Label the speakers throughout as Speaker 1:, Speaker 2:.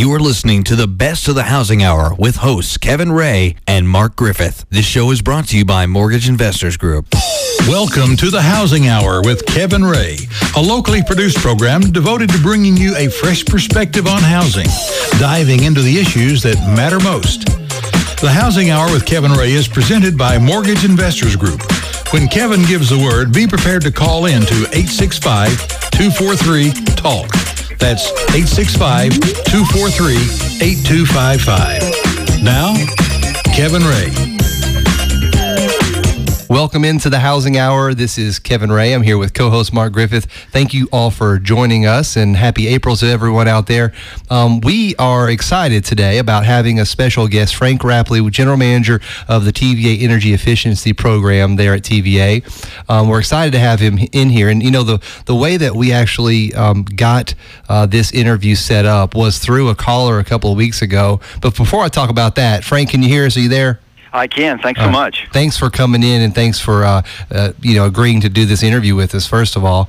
Speaker 1: You are listening to the best of the housing hour with hosts Kevin Ray and Mark Griffith. This show is brought to you by Mortgage Investors Group.
Speaker 2: Welcome to the Housing Hour with Kevin Ray, a locally produced program devoted to bringing you a fresh perspective on housing, diving into the issues that matter most. The Housing Hour with Kevin Ray is presented by Mortgage Investors Group. When Kevin gives the word, be prepared to call in to 865 243 TALK. That's 865 243 8255. Now, Kevin Ray.
Speaker 3: Welcome into the Housing Hour. This is Kevin Ray. I'm here with co host Mark Griffith. Thank you all for joining us and happy April to everyone out there. Um, we are excited today about having a special guest, Frank Rapley, General Manager of the TVA Energy Efficiency Program there at TVA. Um, we're excited to have him in here. And, you know, the, the way that we actually um, got uh, this interview set up was through a caller a couple of weeks ago. But before I talk about that, Frank, can you hear us? Are you there?
Speaker 4: I can. Thanks so uh, much.
Speaker 3: Thanks for coming in, and thanks for uh, uh, you know agreeing to do this interview with us. First of all,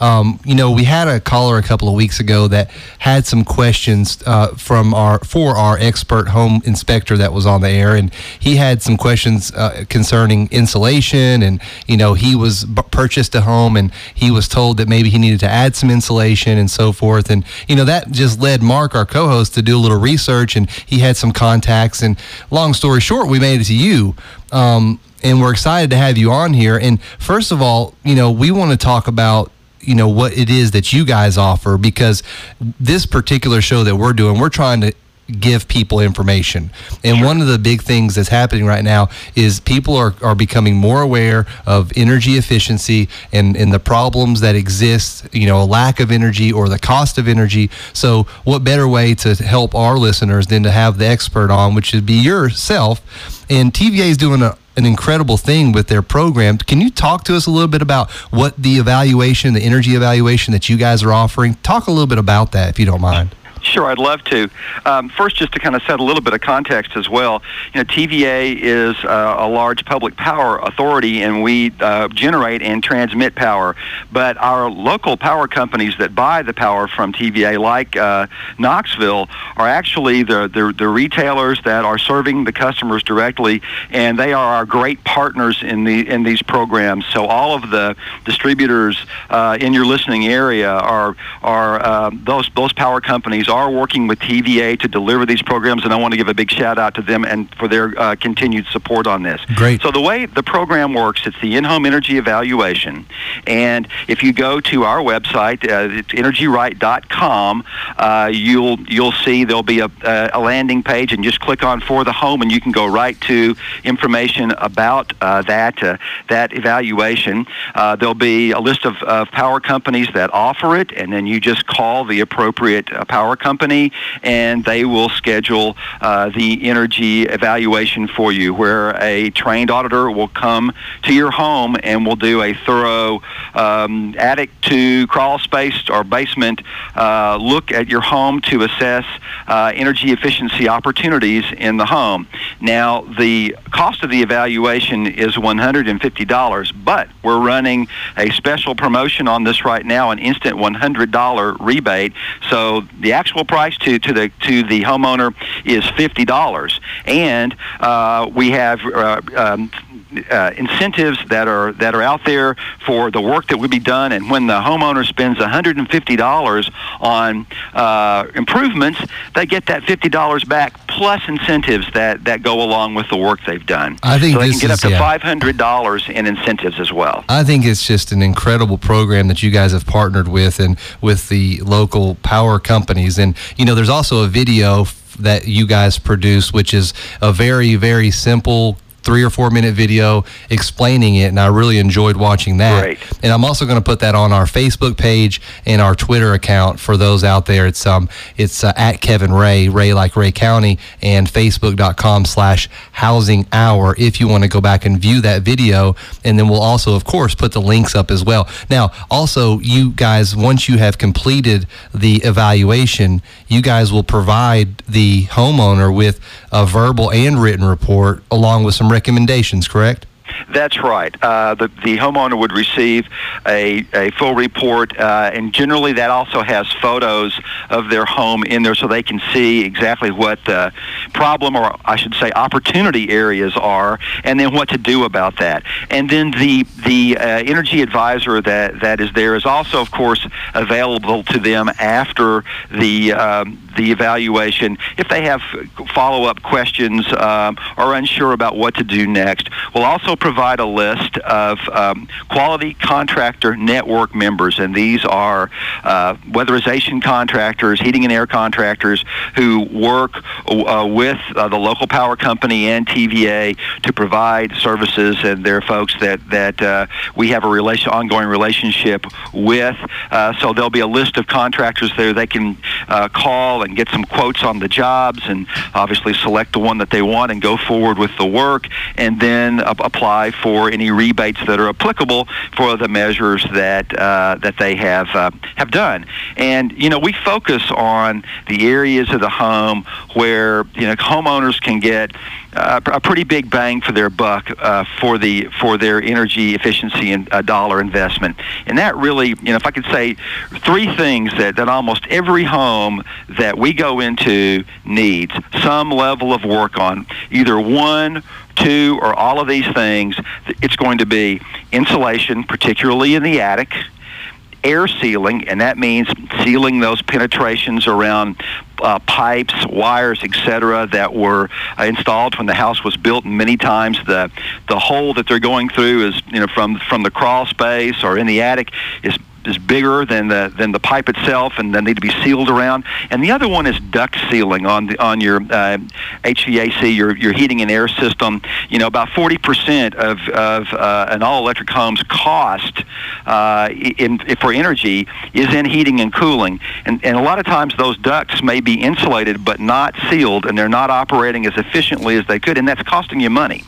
Speaker 3: um, you know, we had a caller a couple of weeks ago that had some questions uh, from our for our expert home inspector that was on the air, and he had some questions uh, concerning insulation, and you know, he was b- purchased a home, and he was told that maybe he needed to add some insulation and so forth, and you know, that just led Mark, our co-host, to do a little research, and he had some contacts, and long story short, we made it to you. Um, and we're excited to have you on here. And first of all, you know, we want to talk about you know what it is that you guys offer because this particular show that we're doing we're trying to give people information. And one of the big things that's happening right now is people are, are becoming more aware of energy efficiency and, and the problems that exist, you know, a lack of energy or the cost of energy. So what better way to help our listeners than to have the expert on, which would be yourself. And TVA is doing a, an incredible thing with their program. Can you talk to us a little bit about what the evaluation, the energy evaluation that you guys are offering? Talk a little bit about that, if you don't mind.
Speaker 4: Sure, I'd love to. Um, first, just to kind of set a little bit of context as well, you know, TVA is uh, a large public power authority, and we uh, generate and transmit power. But our local power companies that buy the power from TVA, like uh, Knoxville, are actually the, the, the retailers that are serving the customers directly, and they are our great partners in the in these programs. So all of the distributors uh, in your listening area are are uh, those those power companies are working with TVA to deliver these programs, and I want to give a big shout out to them and for their uh, continued support on this.
Speaker 3: Great.
Speaker 4: So the way the program works, it's the in-home energy evaluation, and if you go to our website, uh, it's energyright.com, uh, you'll you'll see there'll be a, a landing page, and just click on for the home, and you can go right to information about uh, that uh, that evaluation. Uh, there'll be a list of, of power companies that offer it, and then you just call the appropriate uh, power company company, and they will schedule uh, the energy evaluation for you, where a trained auditor will come to your home and will do a thorough um, attic to crawl space or basement uh, look at your home to assess uh, energy efficiency opportunities in the home. Now, the cost of the evaluation is $150, but we're running a special promotion on this right now, an instant $100 rebate. So the actual price to, to the to the homeowner is fifty dollars, and uh, we have uh, um, uh, incentives that are that are out there for the work that would be done. And when the homeowner spends $150 on uh, improvements, they get that $50 back plus incentives that, that go along with the work they've done.
Speaker 3: I think
Speaker 4: so they can get
Speaker 3: is,
Speaker 4: up to
Speaker 3: yeah.
Speaker 4: $500 in incentives as well.
Speaker 3: I think it's just an incredible program that you guys have partnered with and with the local power companies. And you know, there's also a video that you guys produce, which is a very, very simple three or four minute video explaining it, and I really enjoyed watching that.
Speaker 4: Great.
Speaker 3: And I'm also going to put that on our Facebook page and our Twitter account for those out there. It's um it's uh, at Kevin Ray, Ray like Ray County, and Facebook.com slash Housing Hour if you want to go back and view that video. And then we'll also, of course, put the links up as well. Now, also, you guys, once you have completed the evaluation, you guys will provide the homeowner with a verbal and written report along with some recommendations, correct?
Speaker 4: That's right. Uh, the, the homeowner would receive a, a full report, uh, and generally that also has photos of their home in there so they can see exactly what the problem, or I should say, opportunity areas are, and then what to do about that. And then the the uh, energy advisor that that is there is also, of course, available to them after the um, the evaluation. If they have follow-up questions um, or unsure about what to do next, we'll also provide a list of um, quality contractor network members, and these are uh, weatherization contractors, heating and air contractors who work uh, with uh, the local power company and TVA to provide services, and they're folks that that uh, we have a relation, ongoing relationship with. Uh, so there'll be a list of contractors there they can uh, call and get some quotes on the jobs and obviously select the one that they want and go forward with the work and then uh, for any rebates that are applicable for the measures that uh, that they have uh, have done. And you know, we focus on the areas of the home where you know homeowners can get a pretty big bang for their buck uh, for the for their energy efficiency and uh, dollar investment. And that really, you know, if I could say three things that, that almost every home that we go into needs some level of work on, either one two or all of these things, it's going to be insulation, particularly in the attic, air sealing, and that means sealing those penetrations around uh, pipes, wires, etc., that were uh, installed when the house was built. And many times, the the hole that they're going through is you know from from the crawl space or in the attic is is bigger than the than the pipe itself, and then need to be sealed around. And the other one is duct sealing on the on your uh, HVAC, your your heating and air system. You know, about 40% of of uh, an all-electric home's cost uh, in, for energy is in heating and cooling, and and a lot of times those ducts may be insulated but not sealed, and they're not operating as efficiently as they could, and that's costing you money.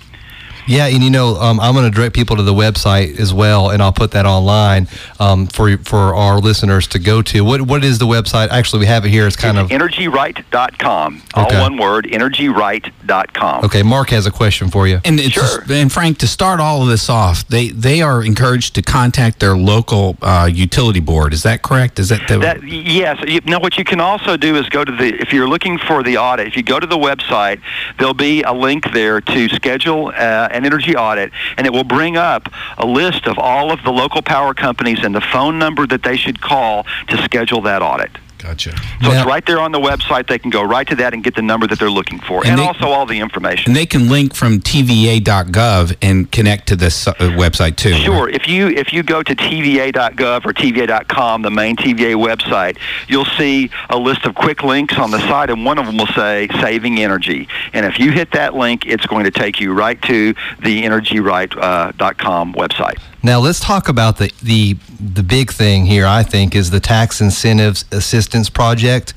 Speaker 3: Yeah, and you know, um, I'm going to direct people to the website as well, and I'll put that online um, for for our listeners to go to. What what is the website? Actually, we have it here. It's kind
Speaker 4: it's
Speaker 3: of
Speaker 4: energyright.com. All
Speaker 3: Okay.
Speaker 4: one word, energyright.com.
Speaker 3: okay. Mark has a question for you.
Speaker 5: And it's
Speaker 4: Sure.
Speaker 5: just- and Frank, to start all of this off, they they are encouraged to contact their local uh, utility board. Is that correct? Is that the
Speaker 4: That, yes. You know, what you can also do is go to the, if you're looking for the audit, if you go to the website, there'll be a link there to schedule uh, an energy audit, and it will bring up a list of all of the local power companies and the phone number that they should call to schedule that audit.
Speaker 5: Gotcha.
Speaker 4: So
Speaker 3: Now-
Speaker 4: it's right there on the website. They can go right to that and get the number that they're looking for,
Speaker 5: And
Speaker 4: and,
Speaker 5: they-
Speaker 4: also all the information.
Speaker 5: And they can link from TVA.gov and connect to this uh, website too. right?
Speaker 4: Sure. If you if you go to TVA.gov or TVA.com, the main TVA website, you'll see a list of quick links on the side, and one of them will say "Saving Energy." And if you hit that link, it's going to take you right to the EnergyRight.com website.
Speaker 3: Now let's talk about the the the big thing here. I think is the tax incentives assistance project,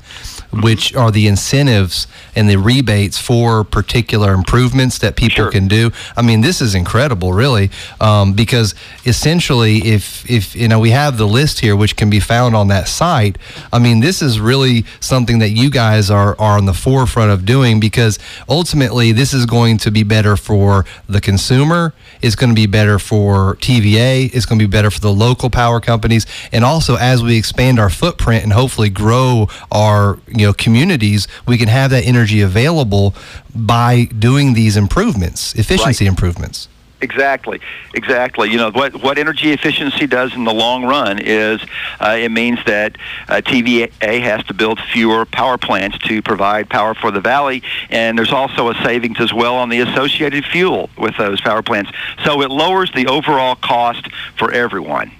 Speaker 3: which are the incentives and the rebates for particular improvements that people
Speaker 4: Sure.
Speaker 3: can do. I mean, this is incredible, really, um, because essentially, if if you know, we have the list here, which can be found on that site. I mean, this is really something that you guys are are on the forefront of doing because ultimately, this is going to be better for the consumer. It's going to be better for TVA. It's going to be better for the local power companies, and also as we expand our footprint and hopefully grow our you know communities, we can have that energy available by doing these improvements, efficiency improvements.
Speaker 4: Exactly, exactly. You know what what energy efficiency does in the long run is uh, it means that uh, TVA has to build fewer power plants to provide power for the valley, and there's also a savings as well on the associated fuel with those power plants. So it lowers the overall cost for everyone.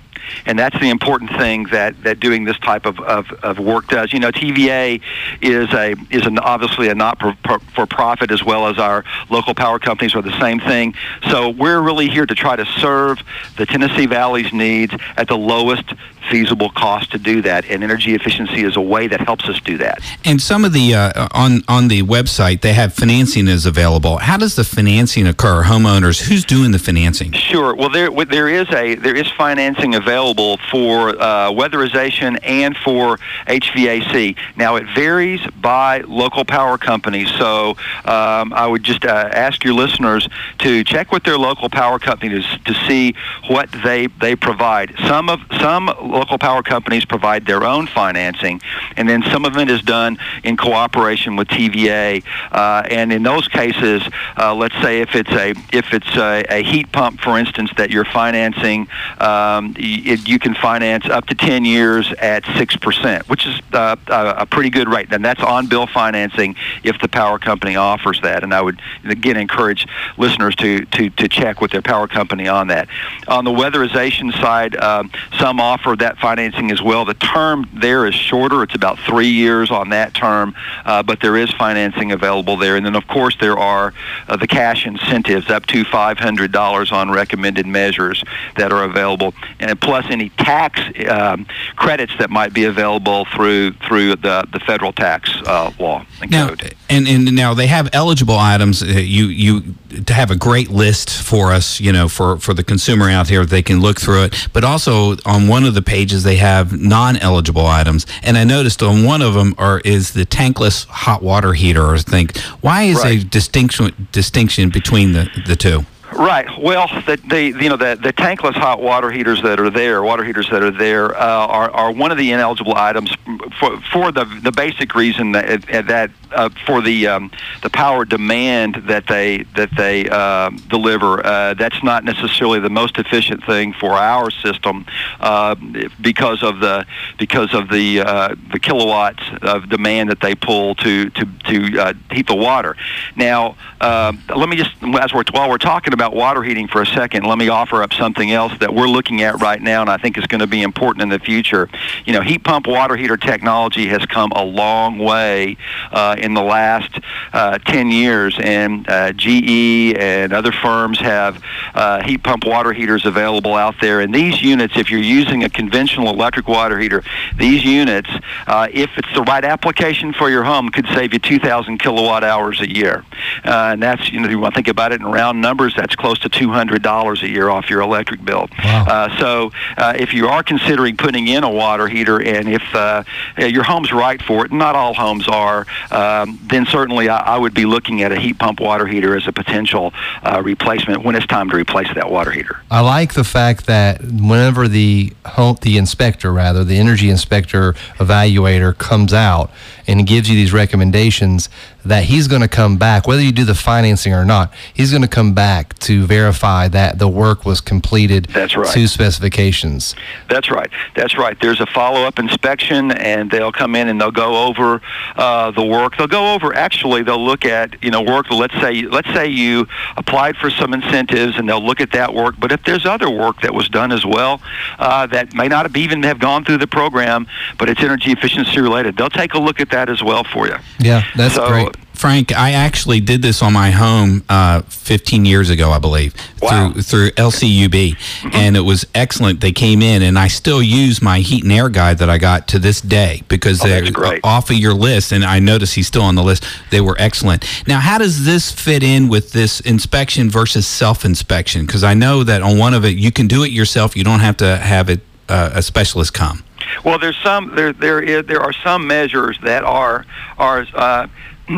Speaker 4: And that's the important thing that, that doing this type of, of, of work does. You know, TVA is a is an obviously a not for, for profit as well as our local power companies are the same thing. So we're really here to try to serve the Tennessee Valley's needs at the lowest feasible cost to do that, and energy efficiency is a way that helps us do that.
Speaker 5: And some of the uh, on on the website they have financing is available. How does the financing occur? Homeowners, who's doing the financing?
Speaker 4: Sure. Well, there there is a there is financing available for uh, weatherization and for HVAC. Now it varies by local power company, so um, I would just uh, ask your listeners to check with their local power companies to see what they they provide. Some of some local power companies provide their own financing, and then some of it is done in cooperation with TVA. Uh, and in those cases, uh, let's say if it's a if it's a, a, heat pump, for instance, that you're financing, um, it, you can finance up to 10 years at six percent, which is uh, a pretty good rate. And that's on bill financing if the power company offers that. And I would again encourage listeners to to, to check with their power company on that. On the weatherization side, um, some offer that financing as well. The term there is shorter; it's about three years on that term, uh, but there is financing available there. And then, of course, there are uh, the cash incentives up to $500 on recommended measures that are available, and plus any tax um, credits that might be available through through the the federal tax uh, law and
Speaker 5: now,
Speaker 4: code.
Speaker 5: And and now they have eligible items. Uh, you you to have a great list for us, you know, for for the consumer out here, they can look through it. But also on one of the pages they have non-eligible items, and I noticed on one of them are is the tankless hot water heater. I think why is
Speaker 4: Right.
Speaker 5: a distinction distinction between the the two?
Speaker 4: Right. Well, the, the you know the, the tankless hot water heaters that are there, water heaters that are there, uh, are, are one of the ineligible items for for the the basic reason that that uh, for the um, the power demand that they that they uh, deliver. Uh, that's not necessarily the most efficient thing for our system uh, because of the because of the uh, the kilowatts of demand that they pull to to to uh, heat the water. Now, uh, let me just as we're while we're talking about water heating for a second, let me offer up something else that we're looking at right now, and I think is going to be important in the future. You know, heat pump water heater technology has come a long way uh, in the last uh, 10 years, and uh, GE and other firms have uh, heat pump water heaters available out there. And these units, if you're using a conventional electric water heater, these units, uh, if it's the right application for your home, could save you 2,000 kilowatt hours a year. Uh, and that's, you know, if you want to think about it in round numbers, that's close to $200 a year off your electric bill.
Speaker 3: Wow.
Speaker 4: Uh, so uh, if you are considering putting in a water heater, and if uh, your home's right for it, not all homes are, um, then certainly I, I would be looking at a heat pump water heater as a potential uh, replacement when it's time to replace that water heater.
Speaker 3: I like the fact that whenever the home, the inspector, rather the energy inspector evaluator comes out and he gives you these recommendations, that he's going to come back, whether you do the financing or not. He's going to come back to verify that the work was completed
Speaker 4: That's right.
Speaker 3: to specifications.
Speaker 4: That's right. That's right. There's a follow-up inspection, and they'll come in and they'll go over uh, the work. They'll go over. Actually, they'll look at you know work. Let's say let's say you applied for some incentives, and they'll look at that work. But if there's other work that was done as well uh, that may not have even have gone through the program, but it's energy efficiency related, they'll take a look at that as well for you.
Speaker 3: Yeah, that's
Speaker 4: So,
Speaker 3: great.
Speaker 5: Frank, I actually did this on my home uh, 15 years ago, I believe,
Speaker 4: Wow.
Speaker 5: through through LCUB, and it was excellent. They came in, and I still use my heat and air guide that I got to this day because
Speaker 4: Oh,
Speaker 5: they're off of your list, and I noticed he's still on the list. They were excellent. Now, how does this fit in with this inspection versus self inspection? Because I know that on one of it, you can do it yourself. You don't have to have it uh, a specialist come.
Speaker 4: Well, there's some there there is there are some measures that are are uh,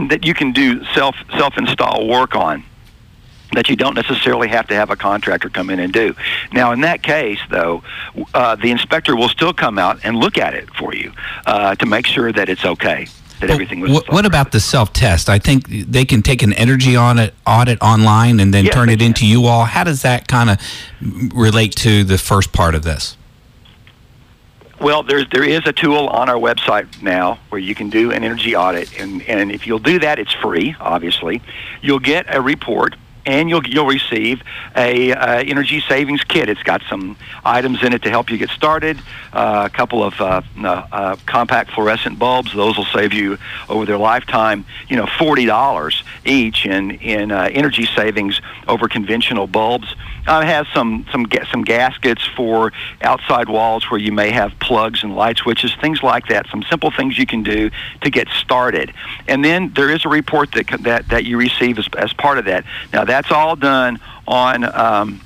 Speaker 4: that you can do self self install work on that you don't necessarily have to have a contractor come in and do. Now, in that case, though, uh, the inspector will still come out and look at it for you uh, to make sure that it's okay, that everything was.
Speaker 5: What, what about the self test? I think they can take an energy audit audit online and then
Speaker 4: Yes,
Speaker 5: turn it into you all. How does that kind of relate to the first part of this?
Speaker 4: Well, there's there is a tool on our website now where you can do an energy audit, and and if you'll do that, it's free. Obviously, you'll get a report and you'll you'll receive a uh, energy savings kit. It's got some items in it to help you get started. Uh, a couple of uh, uh, compact fluorescent bulbs. Those will save you over their lifetime, you know, forty dollars each in in uh, energy savings over conventional bulbs. Uh, it has some some ga- some gaskets for outside walls where you may have plugs and light switches, things like that. Some simple things you can do to get started. And then there is a report that that that you receive as, as part of that. Now that's all done on. Um,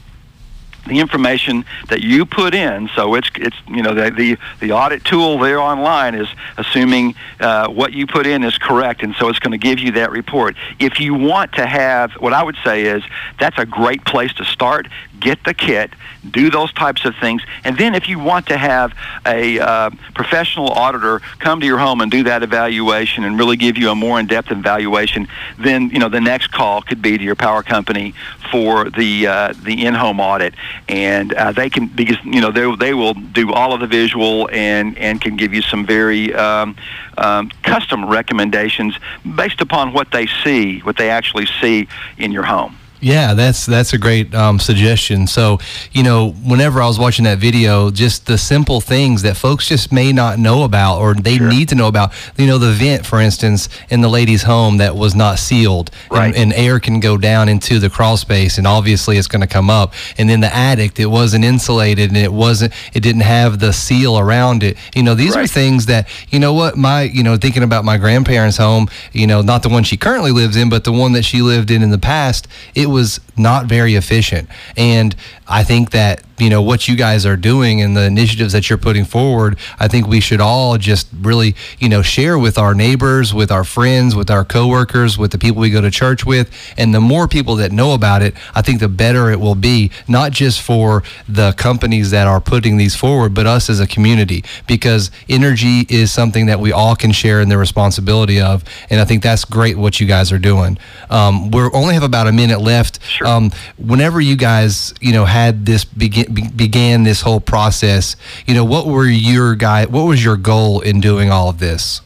Speaker 4: the information that you put in. So it's it's you know the the, the audit tool there online is assuming uh, what you put in is correct, and so it's going to give you that report. If you want to have what I would say is that's a great place to start. Get the kit, do those types of things, and then if you want to have a uh, professional auditor come to your home and do that evaluation and really give you a more in-depth evaluation, then you know the next call could be to your power company for the uh, the in-home audit and uh, they can because you know they they will do all of the visual and and can give you some very um, um, custom recommendations based upon what they see, what they actually see in your home.
Speaker 3: Yeah, that's that's a great um, suggestion. So, you know, whenever I was watching that video, just the simple things that folks just may not know about or they sure. need to know about. You know, the vent, for instance, in the lady's home that was not sealed,
Speaker 4: right.
Speaker 3: and, and air can go down into the crawl space, and obviously it's going to come up. And then the attic, it wasn't insulated, and it wasn't, it didn't have the seal around it. You know, these right. are things that you know what my, you know, thinking about my grandparents' home. You know, not the one she currently lives in, but the one that she lived in in the past. It was not very efficient. And I think that you know what you guys are doing and the initiatives that you're putting forward i think we should all just really you know share with our neighbors with our friends with our coworkers with the people we go to church with. And the more people that know about it i think the better it will be not just for the companies that are putting these forward but us as a community. Because energy is something that we all can share in the responsibility of and i think that's great what you guys are doing. Um, we only have about a minute left.
Speaker 4: Sure.
Speaker 3: um, whenever you guys you know had this begin be- began this whole process, you know, what were your guy? What was your goal in doing all of this?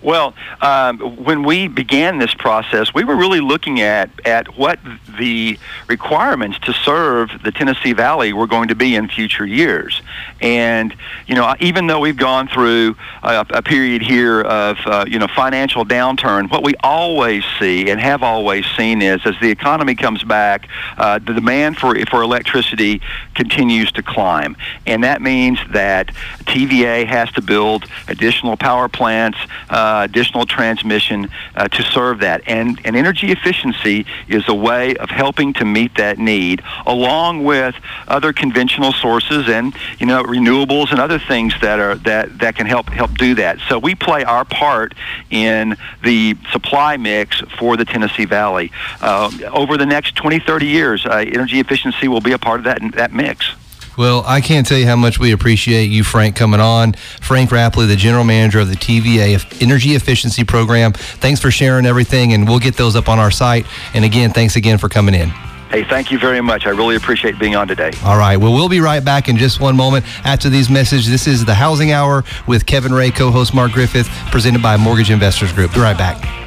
Speaker 4: Well, um, when we began this process, we were really looking at, at what the requirements to serve the Tennessee Valley were going to be in future years. And, you know, even though we've gone through a, a period here of, uh, you know, financial downturn, what we always see and have always seen is as the economy comes back, uh, the demand for, for electricity continues to climb. And that means that TVA has to build additional power plants. Uh, additional transmission uh, to serve that. And, and energy efficiency is a way of helping to meet that need, along with other conventional sources and you know renewables and other things that are that that can help help do that. So we play our part in the supply mix for the Tennessee Valley. Uh, over the next 20, 30 years, uh, energy efficiency will be a part of that that mix.
Speaker 3: Well, I can't tell you how much we appreciate you, Frank, coming on. Frank Rapley, the general manager of the TVA Energy Efficiency Program. Thanks for sharing everything, and we'll get those up on our site. And again, thanks again for coming in.
Speaker 4: Hey, thank you very much. I really appreciate being on today.
Speaker 3: All right. Well, we'll be right back in just one moment after these messages. This is the Housing Hour with Kevin Ray, co host Mark Griffith, presented by Mortgage Investors Group. Be right back.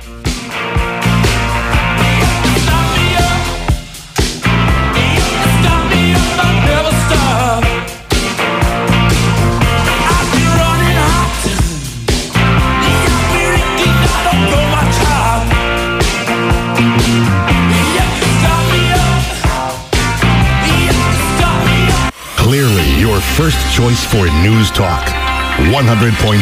Speaker 6: First choice for News Talk. 100.3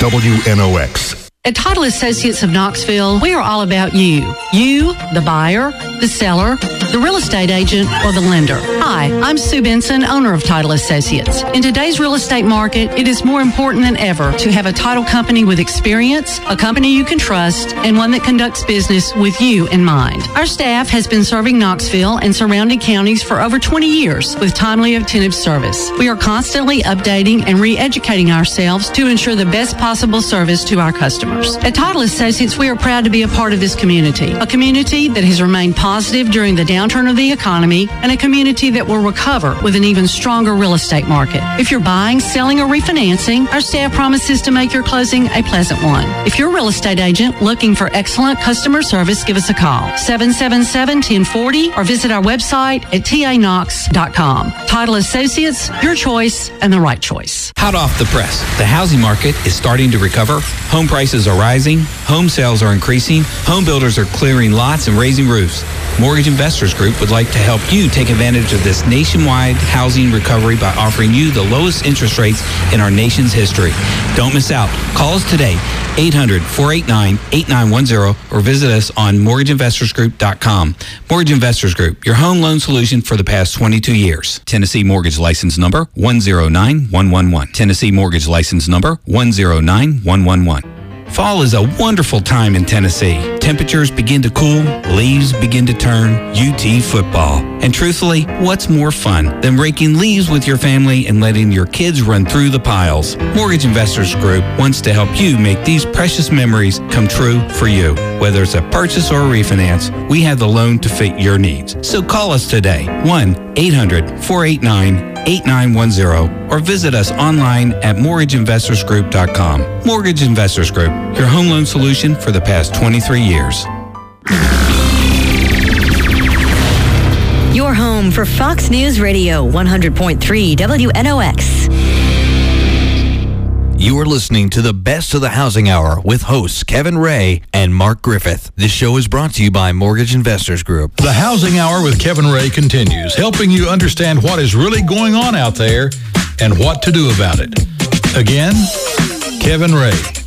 Speaker 6: WNOX.
Speaker 7: At Title Associates of Knoxville, we are all about you. You, the buyer, the seller, the real estate agent, or the lender. Hi, I'm Sue Benson, owner of Title Associates. In today's real estate market, it is more important than ever to have a title company with experience, a company you can trust, and one that conducts business with you in mind. Our staff has been serving Knoxville and surrounding counties for over 20 years with timely, attentive service. We are constantly updating and re educating ourselves to ensure the best possible service to our customers. Customers. At Title Associates, we are proud to be a part of this community, a community that has remained positive during the downturn of the economy, and a community that will recover with an even stronger real estate market. If you're buying, selling, or refinancing, our staff promises to make your closing a pleasant one. If you're a real estate agent looking for excellent customer service, give us a call 777 1040 or visit our website at tanox.com. Title Associates, your choice and the right choice.
Speaker 5: Hot off the press, the housing market is starting to recover. Home prices are rising, home sales are increasing, home builders are clearing lots and raising roofs. Mortgage Investors Group would like to help you take advantage of this nationwide housing recovery by offering you the lowest interest rates in our nation's history. Don't miss out. Call us today, 800 489 8910, or visit us on mortgageinvestorsgroup.com. Mortgage Investors Group, your home loan solution for the past 22 years. Tennessee Mortgage License Number 109111. Tennessee Mortgage License Number 109111. Fall is a wonderful time in Tennessee. Temperatures begin to cool, leaves begin to turn, UT football. And truthfully, what's more fun than raking leaves with your family and letting your kids run through the piles? Mortgage Investors Group wants to help you make these precious memories come true for you. Whether it's a purchase or a refinance, we have the loan to fit your needs. So call us today, 1 800 489 8910 or visit us online at mortgageinvestorsgroup.com. Mortgage Investors Group, your home loan solution for the past 23 years.
Speaker 8: Your home for Fox News Radio 100.3 WNOX.
Speaker 1: You are listening to the best of the housing hour with hosts Kevin Ray and Mark Griffith. This show is brought to you by Mortgage Investors Group.
Speaker 2: The Housing Hour with Kevin Ray continues, helping you understand what is really going on out there and what to do about it. Again, Kevin Ray.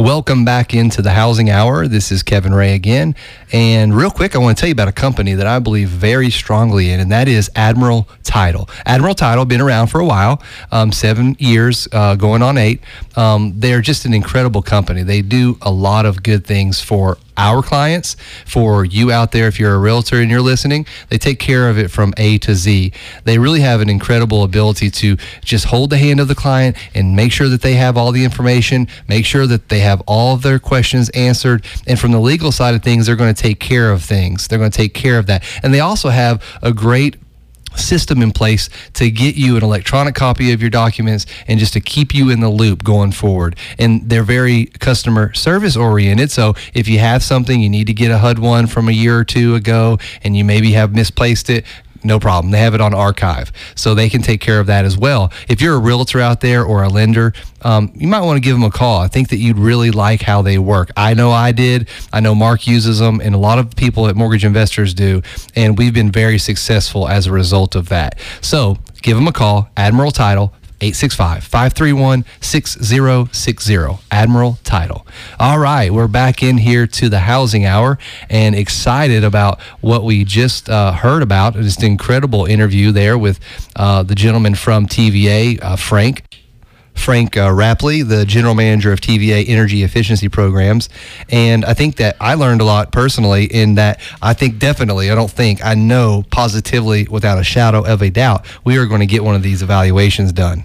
Speaker 3: Welcome back into the Housing Hour. This is Kevin Ray again. And real quick, I want to tell you about a company that I believe very strongly in, and that is Admiral Title. Admiral Title, been around for a while, um, seven years, uh, going on eight. Um, they're just an incredible company. They do a lot of good things for our clients, for you out there, if you're a realtor and you're listening, they take care of it from A to Z. They really have an incredible ability to just hold the hand of the client and make sure that they have all the information, make sure that they have all of their questions answered. And from the legal side of things, they're going to take care of things. They're going to take care of that. And they also have a great system in place to get you an electronic copy of your documents and just to keep you in the loop going forward. And they're very customer service oriented. So if you have something, you need to get a HUD one from a year or two ago and you maybe have misplaced it, no problem. They have it on archive, so they can take care of that as well. If you're a realtor out there or a lender, um, you might want to give them a call. I think that you'd really like how they work. I know I did. I know Mark uses them, and a lot of people at Mortgage Investors do, and we've been very successful as a result of that. So give them a call, Admiral Title. 865 531 6060. Admiral Title. All right, we're back in here to the housing hour and excited about what we just uh, heard about. Just an incredible interview there with uh, the gentleman from TVA, uh, Frank. Frank uh, Rapley, the general manager of TVA Energy Efficiency Programs. And I think that I learned a lot personally in that I think definitely, I don't think, I know positively without a shadow of a doubt, we are going to get one of these evaluations done.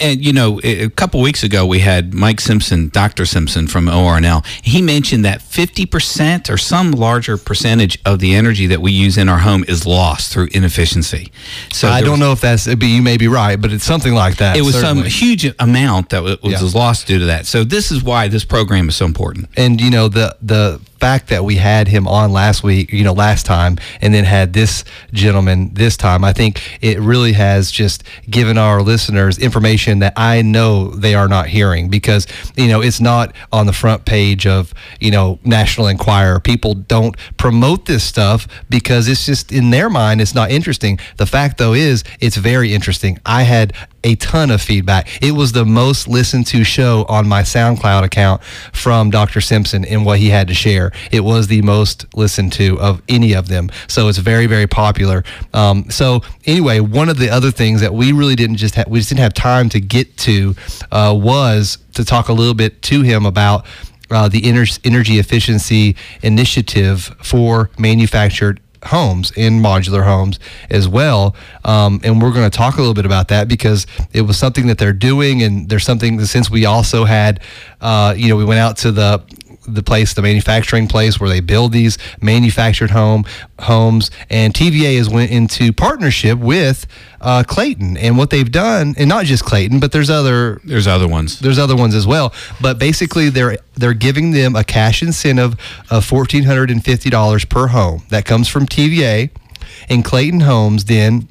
Speaker 5: And you know, a couple weeks ago we had Mike Simpson, Dr. Simpson from ORNL. He mentioned that 50% or some larger percentage of the energy that we use in our home is lost through inefficiency.
Speaker 3: So I don't was, know if that's you may be right, but it's something like that.
Speaker 5: It was
Speaker 3: certainly.
Speaker 5: some huge amount that was, yeah. lost due to that. So this is why this program is so important.
Speaker 3: And you know, the the fact that we had him on last week, you know, last time, and then had this gentleman this time, I think it really has just given our listeners information that I know they are not hearing because, you know, it's not on the front page of, you know, National Enquirer. People don't promote this stuff because it's just in their mind, it's not interesting. The fact, though, is it's very interesting. I had a ton of feedback. It was the most listened to show on my SoundCloud account from Dr. Simpson and what he had to share. It was the most listened to of any of them. So it's very, very popular. Um, so anyway, one of the other things that we really didn't just have, we just didn't have time to get to uh, was to talk a little bit to him about uh, the energy efficiency initiative for manufactured homes in modular homes as well. Um, and we're going to talk a little bit about that because it was something that they're doing, and there's something since we also had, uh, you know, we went out to the the place, the manufacturing place where they build these manufactured home homes, and TVA has went into partnership with uh, Clayton, and what they've done, and not just Clayton, but there's other
Speaker 5: There's other ones.
Speaker 3: there's other ones as well. But basically, they're they're giving them a cash incentive of fourteen hundred and fifty dollars per home that comes from TVA, and Clayton Homes then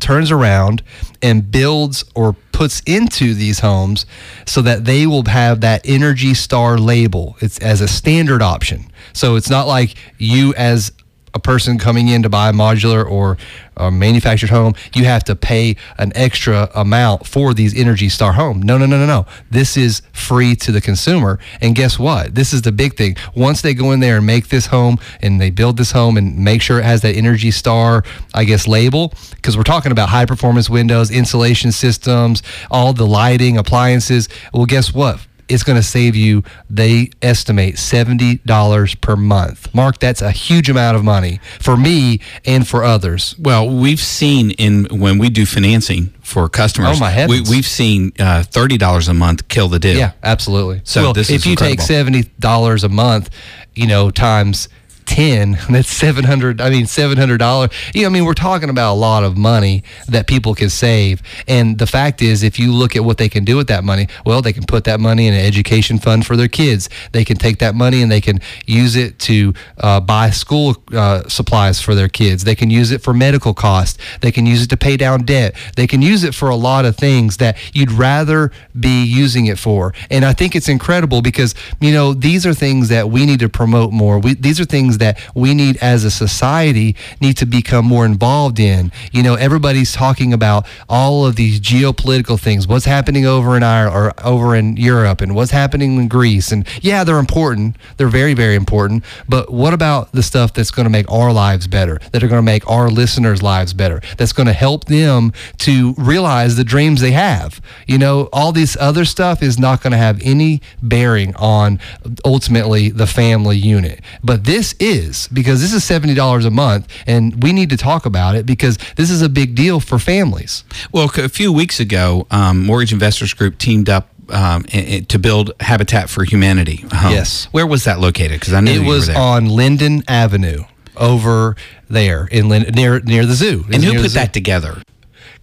Speaker 3: turns around and builds or puts into these homes so that they will have that Energy Star label. It's as a standard option. So it's not like you as a person coming in to buy a modular or a manufactured home, you have to pay an extra amount for these Energy Star home. No, no, no, no, no. This is free to the consumer. And guess what? This is the big thing. Once they go in there and make this home and they build this home and make sure it has that Energy Star, I guess, label, because we're talking about high performance windows, insulation systems, all the lighting, appliances. Well, guess what? It's going to save you, they estimate $70 per month. Mark, that's a huge amount of money for me and for others.
Speaker 5: Well, we've seen in when we do financing for customers.
Speaker 3: Oh, my heavens.
Speaker 5: We, we've seen uh, thirty dollars a month kill the deal.
Speaker 3: Yeah, absolutely.
Speaker 5: So
Speaker 3: well,
Speaker 5: this
Speaker 3: if you
Speaker 5: incredible.
Speaker 3: take $70 a month, you know, times 10 that's 700 i mean 700 dollars. You know i mean we're talking about a lot of money that people can save. And the fact is if you look at what they can do with that money well they can put that money in an education fund for their kids. They can take that money and they can use it to uh, buy school uh, supplies for their kids. They can use it for medical costs. They can use it to pay down debt. They can use it for a lot of things that you'd rather be using it for. And i think it's incredible because you know these are things that we need to promote more. We, these are things that we need as a society need to become more involved in. You know everybody's talking about all of these geopolitical things. What's happening over in Ireland or over in Europe and what's happening in Greece? And yeah they're important. They're very very important. But what about the stuff that's going to make our lives better that are going to make our listeners lives better that's going to help them to realize the dreams they have? You know all this other stuff is not going to have any bearing on ultimately the family unit. But this is because this is $70 a month and we need to talk about it because this is a big deal for families
Speaker 5: Well, a few weeks ago, um, Mortgage Investors Group teamed up um, to build Habitat for Humanity. home.
Speaker 3: Yes.
Speaker 5: Where was that located? Because I knew
Speaker 3: it
Speaker 5: you
Speaker 3: was
Speaker 5: were there.
Speaker 3: on Linden Avenue over there in near near the zoo
Speaker 5: and who put that together?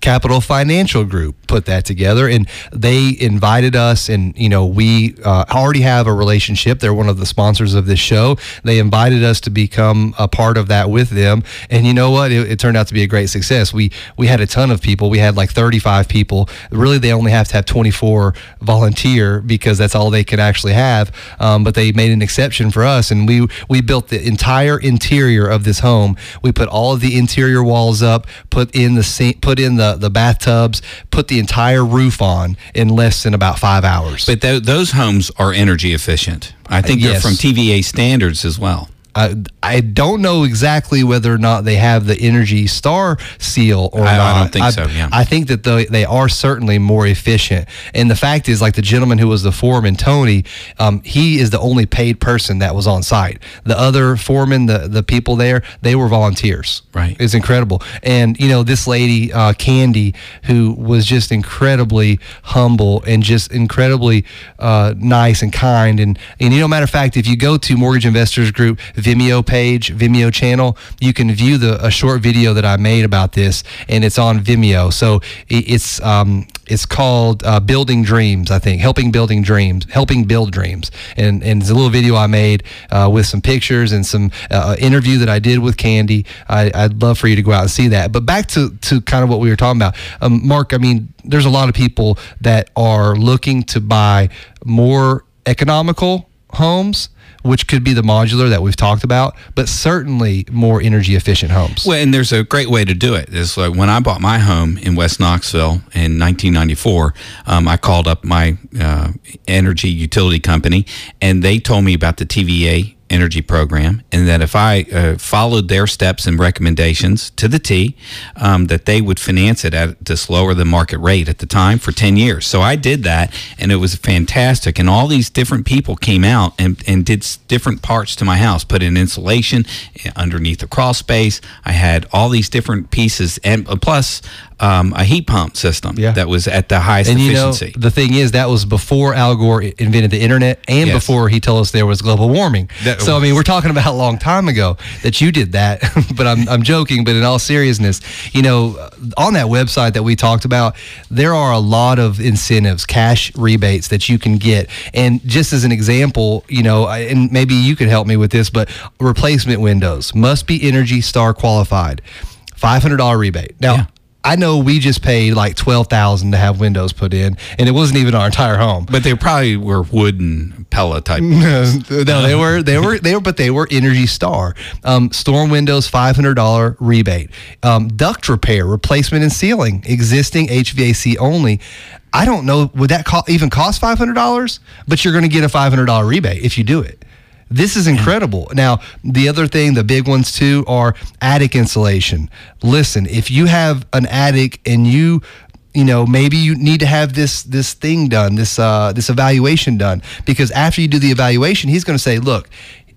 Speaker 3: Capital Financial Group put that together, and they invited us. And you know, we uh, already have a relationship. They're one of the sponsors of this show. They invited us to become a part of that with them. And you know what? It, it turned out to be a great success. We we had a ton of people. We had like 35 people. Really, they only have to have 24 volunteer because that's all they could actually have. Um, but they made an exception for us, and we we built the entire interior of this home. We put all of the interior walls up, put in the put in the the bathtubs, put the entire roof on in less than about five hours.
Speaker 5: But th- those homes are energy efficient. I think
Speaker 3: Yes.
Speaker 5: they're from TVA standards as well.
Speaker 3: I, I don't know exactly whether or not they have the Energy Star seal or
Speaker 5: I- I
Speaker 3: not.
Speaker 5: don't think so, yeah.
Speaker 3: I think that they, they are certainly more efficient. And the fact is, like the gentleman who was the foreman, Tony, um, he is the only paid person that was on site. The other foreman, the, the people there, they were volunteers.
Speaker 5: Right.
Speaker 3: It's incredible. And, you know, this lady, uh, Candy, who was just incredibly humble and just incredibly uh, nice and kind. And, and, you know, matter of fact, if you go to Mortgage Investors Group Vimeo page, Vimeo channel, you can view the a short video that I made about this, and it's on Vimeo. So it's um, it's called uh, Building Dreams, I think, helping building dreams, helping build dreams, and and it's a little video I made uh, with some pictures and some uh, interview that I did with Candy. I, I'd love for you to go out and see that. But back to to kind of what we were talking about, um, Mark. I mean, there's a lot of people that are looking to buy more economical homes. Which could be the modular that we've talked about, but certainly more energy efficient homes.
Speaker 5: Well, and there's a great way to do it. Is like when I bought my home in West Knoxville in 1994, um, I called up my uh, energy utility company, and they told me about the TVA energy program, and that if I uh, followed their steps and recommendations to the T, um, that they would finance it at this lower than market rate at the time for 10 years. So I did that, and it was fantastic. And all these different people came out and, and did s- different parts to my house, put in insulation eh, underneath the crawl space. I had all these different pieces, and uh, plus um, a heat pump system
Speaker 3: Yeah.
Speaker 5: that was at the highest
Speaker 3: And you know, the thing is, that was before Al Gore invented the internet and
Speaker 5: Yes.
Speaker 3: before he told us there was global warming.
Speaker 5: That-
Speaker 3: so, I mean, we're talking about a long time ago that you did that. but I'm, I'm joking. But in all seriousness, you know, on that website that we talked about, there are a lot of incentives, cash rebates that you can get. And just as an example, you know, and maybe you could help me with this, but replacement windows must be Energy Star qualified. $500 rebate. Now,
Speaker 5: Yeah.
Speaker 3: I know we just paid like twelve thousand to have windows put in, and it wasn't even our entire home.
Speaker 5: but they probably were wooden Pella type.
Speaker 3: no, they were they were they were, but they were Energy Star. Um, storm windows five hundred dollar rebate. Um, duct repair, replacement and sealing, existing HVAC only. I don't know would that co- even cost five hundred dollars, but you're going to get a five hundred dollar rebate if you do it. This is incredible. Now, the other thing, the big ones too, are attic insulation. Listen, if you have an attic and you you know maybe you need to have this this thing done this uh this evaluation done because after you do the evaluation he's going to say look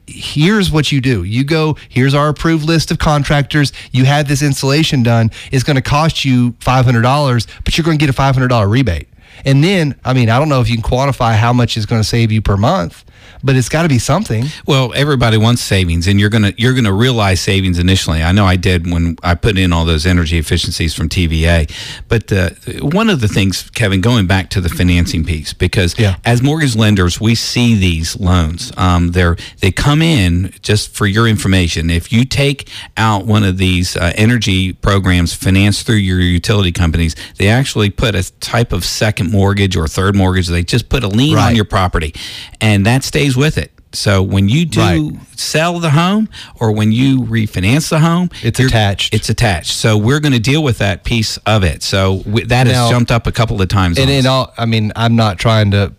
Speaker 3: here's what you do. You go here's our approved list of contractors. You have this installation done. It's going to cost you $500 but you're going to get a $500 rebate. And then i mean i don't know if you can quantify how much it's going to save you per month but it's got to be something
Speaker 5: Well, everybody wants savings, and you're gonna you're gonna realize savings initially. I know I did when I put in all those energy efficiencies from TVA. But uh, one of the things, Kevin, going back to the financing piece, because
Speaker 3: Yeah.
Speaker 5: as mortgage lenders, we see these loans. Um, they're they come in just for your information. If you take out one of these uh, energy programs financed through your utility companies, they actually put a type of second mortgage or third mortgage. They just put a lien on your property, and that stays with it. So when you do
Speaker 3: Right.
Speaker 5: sell the home or when you refinance the home,
Speaker 3: It's attached.
Speaker 5: It's attached. So we're going to deal with that piece of it. So we, that has jumped up a couple of times.
Speaker 3: and in all i mean i'm not trying to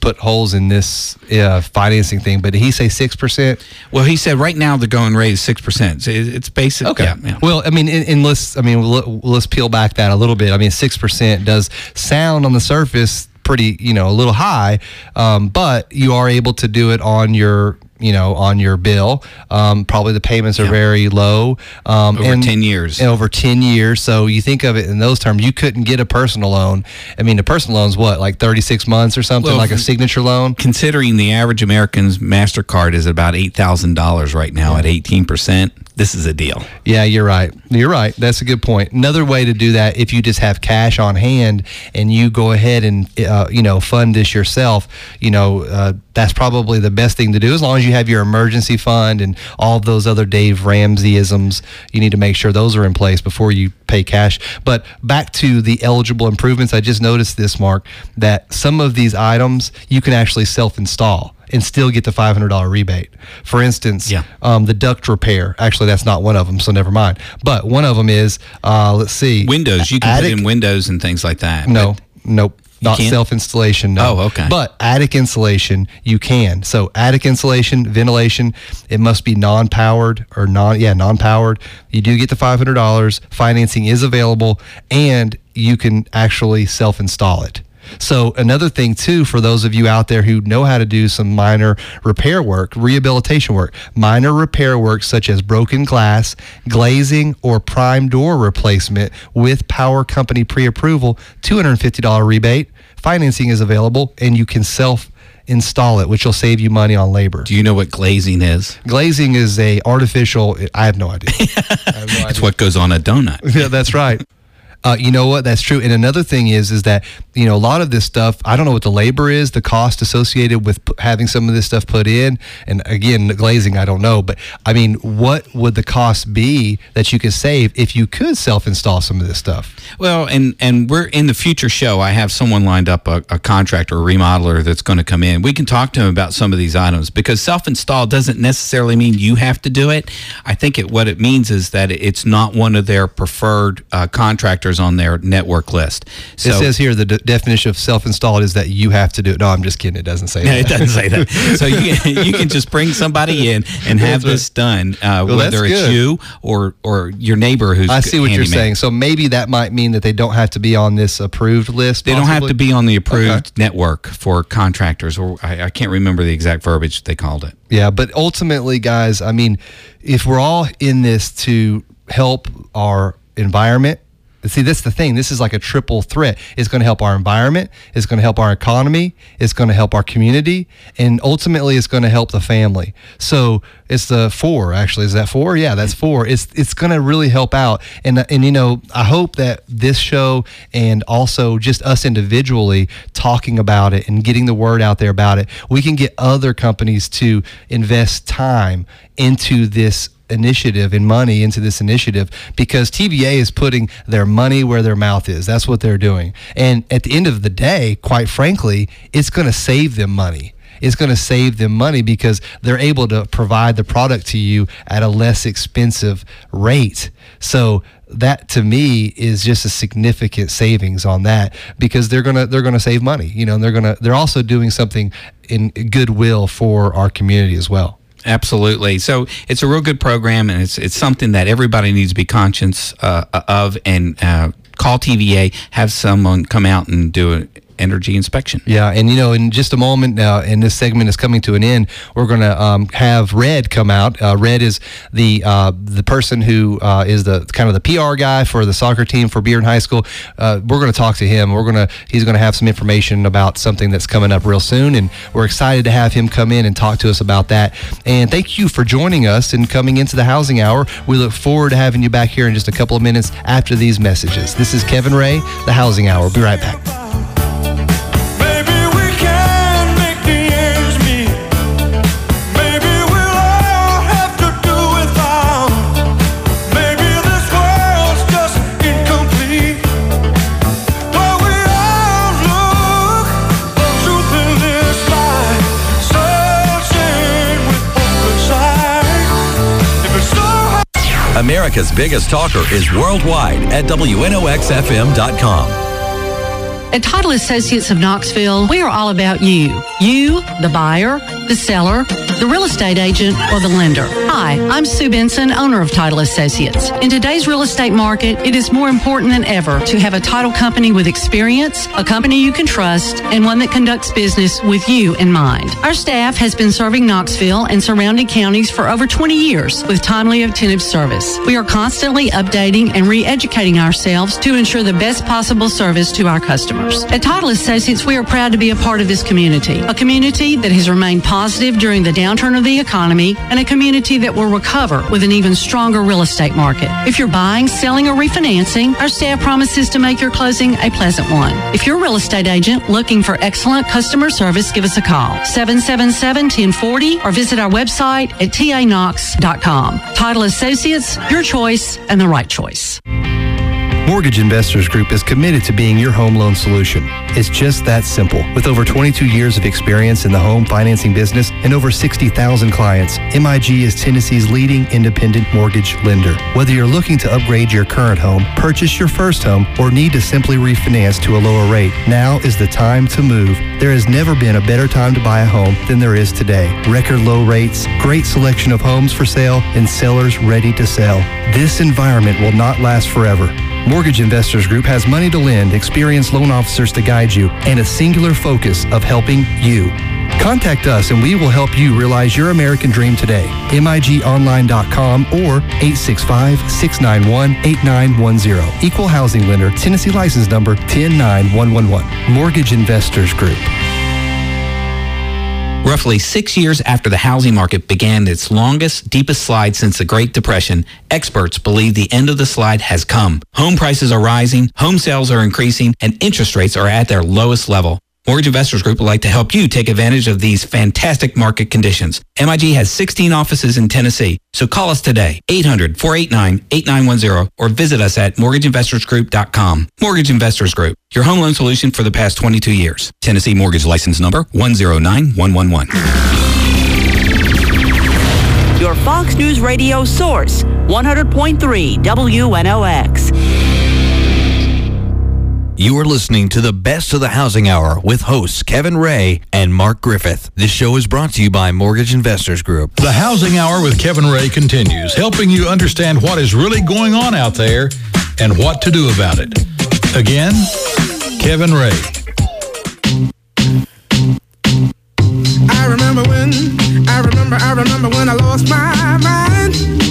Speaker 3: put holes in this uh, financing thing but did he say 6%
Speaker 5: well, he said right now the going rate is six percent. It's basic.
Speaker 3: Okay.
Speaker 5: Yeah, yeah.
Speaker 3: Well, I mean, and, and let's I mean let's peel back that a little bit. I mean, six percent does sound on the surface pretty, you know, a little high, um, but you are able to do it on your you know on your bill. Um, probably the payments are
Speaker 5: Yeah.
Speaker 3: very low. Um,
Speaker 5: Over 10 years.
Speaker 3: and over 10 years. So you think of it in those terms you couldn't get a personal loan. I mean a personal loan's what like 36 months or something
Speaker 5: Well,
Speaker 3: like a signature loan?
Speaker 5: Considering the average American's Mastercard is about eight thousand dollars right now at eighteen percent, this is a deal.
Speaker 3: Yeah, you're right. You're right. That's a good point. Another way to do that, if you just have cash on hand and you go ahead and uh, you know fund this yourself, you know uh, that's probably the best thing to do. As long as you have your emergency fund and all those other Dave Ramseyisms, you need to make sure those are in place before you pay cash. But back to the eligible improvements, I just noticed this, Mark, that some of these items you can actually self-install and still get the $500 rebate. For instance,
Speaker 5: Yeah.
Speaker 3: um, the duct repair. Actually, that's not one of them, so never mind. But one of them is, uh, let's see,
Speaker 5: Windows, you can
Speaker 3: attic-
Speaker 5: put in windows and things like that.
Speaker 3: No, nope. Not self installation. No.
Speaker 5: Oh, okay.
Speaker 3: But attic insulation, you can. So attic insulation, ventilation, it must be non powered or non, yeah, non powered. You do get the $500. Financing is available and you can actually self install it. So another thing too, for those of you out there who know how to do some minor repair work, rehabilitation work, minor repair work such as broken glass, glazing, or prime door replacement with power company pre-approval, $250 rebate. Financing is available and you can self install it, which will save you money on labor.
Speaker 5: Do you know what glazing is?
Speaker 3: Glazing is a artificial, I have no idea. Have no
Speaker 5: It's what goes on a donut.
Speaker 3: yeah, that's right. Uh, you know what? That's true. And another thing is, is that you know a lot of this stuff. I don't know what the labor is, the cost associated with p- having some of this stuff put in. And again, glazing, I don't know. But I mean, what would the cost be that you could save if you could self-install some of this stuff?
Speaker 5: Well, and and we're in the future show. I have someone lined up, a, a contractor, a remodeler that's going to come in. We can talk to him about some of these items because self-install doesn't necessarily mean you have to do it. I think it what it means is that it's not one of their preferred uh, contractors on their network list.
Speaker 3: So, it says here the de- definition of self-installed is that you have to do it. No, I'm just kidding. It doesn't say that.
Speaker 5: it doesn't say that. So you can, you can just bring somebody in and have this done, uh, well, whether it's good. you or or your neighbor who's.
Speaker 3: I see what you're saying. So maybe that might mean that they don't have to be on this approved list.
Speaker 5: They possibly? don't have to be on the approved okay. network for contractors, or I, I can't remember the exact verbiage they called it.
Speaker 3: Yeah, but ultimately, guys, I mean, if we're all in this to help our environment See, that's the thing. This is like a triple threat. It's going to help our environment, it's going to help our economy, it's going to help our community, and ultimately it's going to help the family. So it's the four actually. Is that four? Yeah, that's four. It's it's going to really help out. And and you know, I hope that this show and also just us individually talking about it and getting the word out there about it, we can get other companies to invest time into this initiative and money into this initiative because TVA is putting their money where their mouth is. That's what they're doing. And at the end of the day, quite frankly, it's going to save them money. It's going to save them money because they're able to provide the product to you at a less expensive rate. So that to me is just a significant savings on that because they're gonna they're gonna save money, you know, and they're gonna they're also doing something in goodwill for our community as well.
Speaker 5: Absolutely. So it's a real good program, and it's it's something that everybody needs to be conscious uh, of and uh, call TVA, have someone come out and do it energy inspection.
Speaker 3: Yeah, and you know, in just a moment now, and this segment is coming to an end, we're going to um, have Red come out. Uh, Red is the uh, the person who uh, is the kind of the PR guy for the soccer team for Bearden High School. Uh, we're going to talk to him. We're going to he's going to have some information about something that's coming up real soon, and we're excited to have him come in and talk to us about that. And thank you for joining us and coming into the Housing Hour. We look forward to having you back here in just a couple of minutes after these messages. This is Kevin Ray, the Housing Hour. We'll Be right back.
Speaker 1: America's biggest talker is worldwide at WNOXFM.com.
Speaker 7: At Title Associates of Knoxville, we are all about you. You, the buyer, the seller, the real estate agent, or the lender. Hi, I'm Sue Benson, owner of Title Associates. In today's real estate market, it is more important than ever to have a title company with experience, a company you can trust, and one that conducts business with you in mind. Our staff has been serving Knoxville and surrounding counties for over 20 years with timely, attentive service. We are constantly updating and re-educating ourselves to ensure the best possible service to our customers. At Title Associates, we are proud to be a part of this community, a community that has remained positive during the downturn of the economy, and a community that will recover with an even stronger real estate market. If you're buying, selling, or refinancing, our staff promises to make your closing a pleasant one. If you're a real estate agent looking for excellent customer service, give us a call 777-1040 or visit our website at tanox.com. Title Associates, your choice and the right choice.
Speaker 3: Mortgage Investors Group is committed to being your home loan solution. It's just that simple. With over 22 years of experience in the home financing business and over 60,000 clients, MIG is Tennessee's leading independent mortgage lender. Whether you're looking to upgrade your current home, purchase your first home, or need to simply refinance to a lower rate, now is the time to move. There has never been a better time to buy a home than there is today. Record low rates, great selection of homes for sale, and sellers ready to sell. This environment will not last forever. Mortgage Investors Group has money to lend, experienced loan officers to guide you, and a singular focus of helping you. Contact us and we will help you realize your American dream today. MIGOnline.com or 865-691-8910. Equal Housing Lender, Tennessee License Number 109111. Mortgage Investors Group.
Speaker 5: Roughly six years after the housing market began its longest, deepest slide since the Great Depression, experts believe the end of the slide has come. Home prices are rising, home sales are increasing, and interest rates are at their lowest level. Mortgage Investors Group would like to help you take advantage of these fantastic market conditions. MIG has 16 offices in Tennessee, so call us today, 800-489-8910, or visit us at mortgageinvestorsgroup.com. Mortgage Investors Group, your home loan solution for the past 22 years. Tennessee Mortgage License Number 109111.
Speaker 8: Your Fox News Radio source, 100.3 WNOX.
Speaker 1: You are listening to the best of the housing hour with hosts Kevin Ray and Mark Griffith. This show is brought to you by Mortgage Investors Group.
Speaker 2: The Housing Hour with Kevin Ray continues, helping you understand what is really going on out there and what to do about it. Again, Kevin Ray.
Speaker 9: I remember when, I remember, I remember when I lost my mind.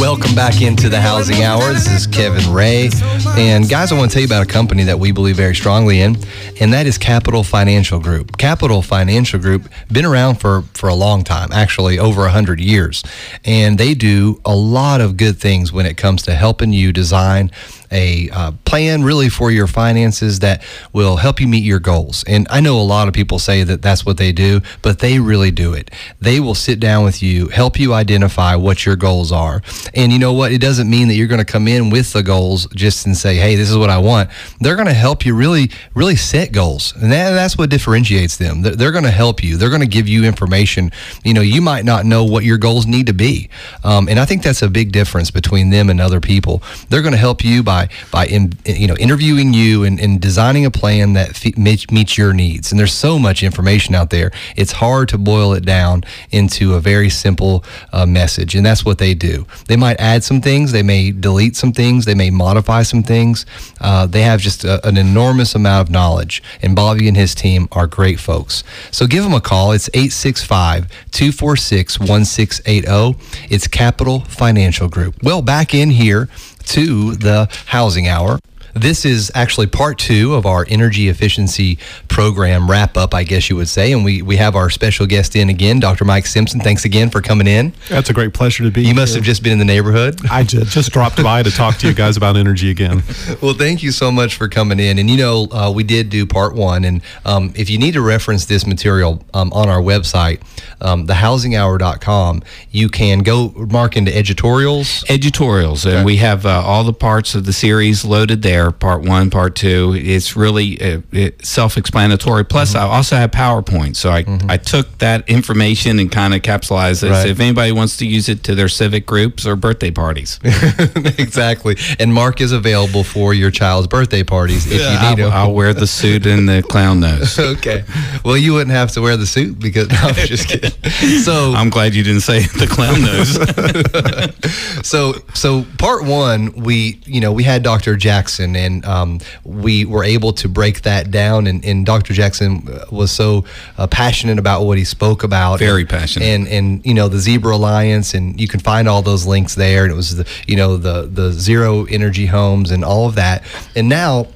Speaker 3: Welcome back into the Housing Hour. This is Kevin Ray. And guys, I want to tell you about a company that we believe very strongly in, and that is Capital Financial Group. Capital Financial Group been around for, for a long time, actually over 100 years. And they do a lot of good things when it comes to helping you design a uh, plan really for your finances that will help you meet your goals. And I know a lot of people say that that's what they do, but they really do it. They will sit down with you, help you identify what your goals are. And you know what? It doesn't mean that you're going to come in with the goals just and say, hey, this is what I want. They're going to help you really, really set goals. And that, that's what differentiates them. They're, they're going to help you, they're going to give you information. You know, you might not know what your goals need to be. Um, and I think that's a big difference between them and other people. They're going to help you by, by in, you know, interviewing you and, and designing a plan that meets your needs. And there's so much information out there. It's hard to boil it down into a very simple uh, message. And that's what they do. They might add some things, they may delete some things, they may modify some things. Uh, they have just a, an enormous amount of knowledge. And Bobby and his team are great folks. So give them a call. It's 865 246 1680. It's Capital Financial Group. Well, back in here to the housing hour. This is actually part two of our energy efficiency program wrap up, I guess you would say. And we, we have our special guest in again, Dr. Mike Simpson. Thanks again for coming in.
Speaker 10: That's a great pleasure to be here.
Speaker 3: You must have just been in the neighborhood.
Speaker 10: I just, just dropped by to talk to you guys about energy again.
Speaker 3: Well, thank you so much for coming in. And you know, uh, we did do part one. And um, if you need to reference this material um, on our website, um, thehousinghour.com, you can go mark into editorials.
Speaker 5: editorials and we have uh, all the parts of the series loaded there part one part two it's really uh, it, self-explanatory plus
Speaker 3: Mm-hmm.
Speaker 5: i also have powerpoint so i, I took that information and kind of capsulized it
Speaker 3: Right.
Speaker 5: so if anybody wants to use it to their civic groups or birthday parties
Speaker 3: exactly. And Mark is available for your child's birthday parties if you
Speaker 5: I'll,
Speaker 3: need him.
Speaker 5: I'll wear the suit and the clown nose
Speaker 3: okay. Well, you wouldn't have to wear the suit because no, I'm just kidding. So
Speaker 5: i'm glad you didn't say the clown nose
Speaker 3: so so part one we you know we had dr jackson and um, we were able to break that down. And, and dr jackson uh, was so uh, passionate about what he spoke about.
Speaker 5: Very
Speaker 3: and,
Speaker 5: passionate.
Speaker 3: and and you know the zebra alliance and you can find all those links there. And it was the you know the the zero energy homes and all of that. And now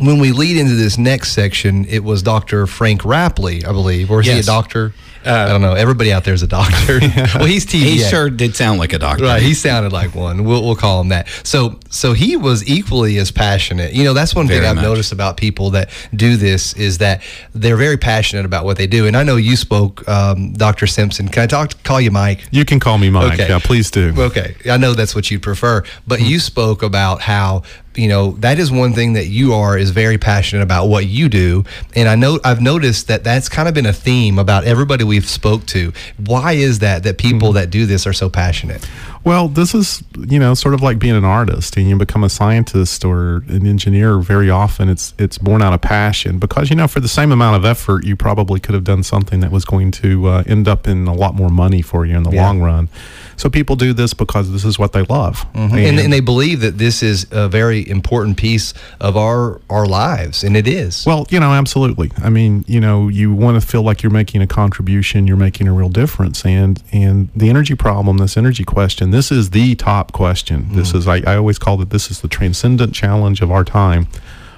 Speaker 3: when we lead into this next section, it was Dr. Frank Rapley, I believe. Or is he a
Speaker 5: Yes.
Speaker 3: doctor? I don't know. Everybody out there is a doctor. well, he's TVA.
Speaker 5: he sure did sound like a doctor
Speaker 3: Right, he sounded like one. We'll, we'll call him that. So, so he was equally as passionate. You know, that's one thing I've
Speaker 5: much.
Speaker 3: noticed about people that do this is that they're very passionate about what they do. And I know you spoke, um, Dr. Simpson. Can I talk? Call you Mike?
Speaker 10: You can call me Mike.
Speaker 3: Okay.
Speaker 10: Yeah, please do.
Speaker 3: Okay, I know that's what you'd prefer, but you spoke about how you know that is one thing that you are is very passionate about what you do, and I know I've noticed that that's kind of been a theme about everybody we've spoke to. Why is that that people mm-hmm. that do this are so passionate?
Speaker 10: Well, this is, you know, sort of like being an artist and you become a scientist or an engineer very often it's it's born out of passion because you know for the same amount of effort you probably could have done something that was going to uh, end up in a lot more money for you in the
Speaker 3: Yeah.
Speaker 10: long run. So people do this because this is what they love.
Speaker 3: and, and they believe that this is a very important piece of our our lives, and it is.
Speaker 10: Well, you know, absolutely. I mean, you know, you want to feel like you're making a contribution, you're making a real difference, and and the energy problem, this energy question, this is the top question. This mm. is I, I always call it this is the transcendent challenge of our time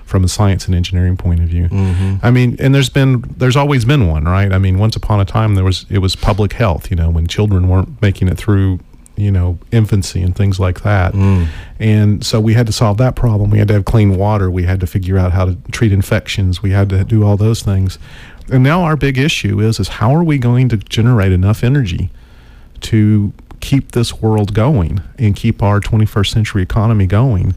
Speaker 10: from a science and engineering point of view. Mm-hmm. I mean, and there's been there's always been one, right? I mean, once upon a time there was it was public health, you know, when children weren't making it through you know infancy and things like that. Mm. And so we had to solve that problem. We had to have clean water. We had to figure out how to treat infections. We had to do all those things. And now our big issue is is how are we going to generate enough energy to keep this world going and keep our 21st century economy going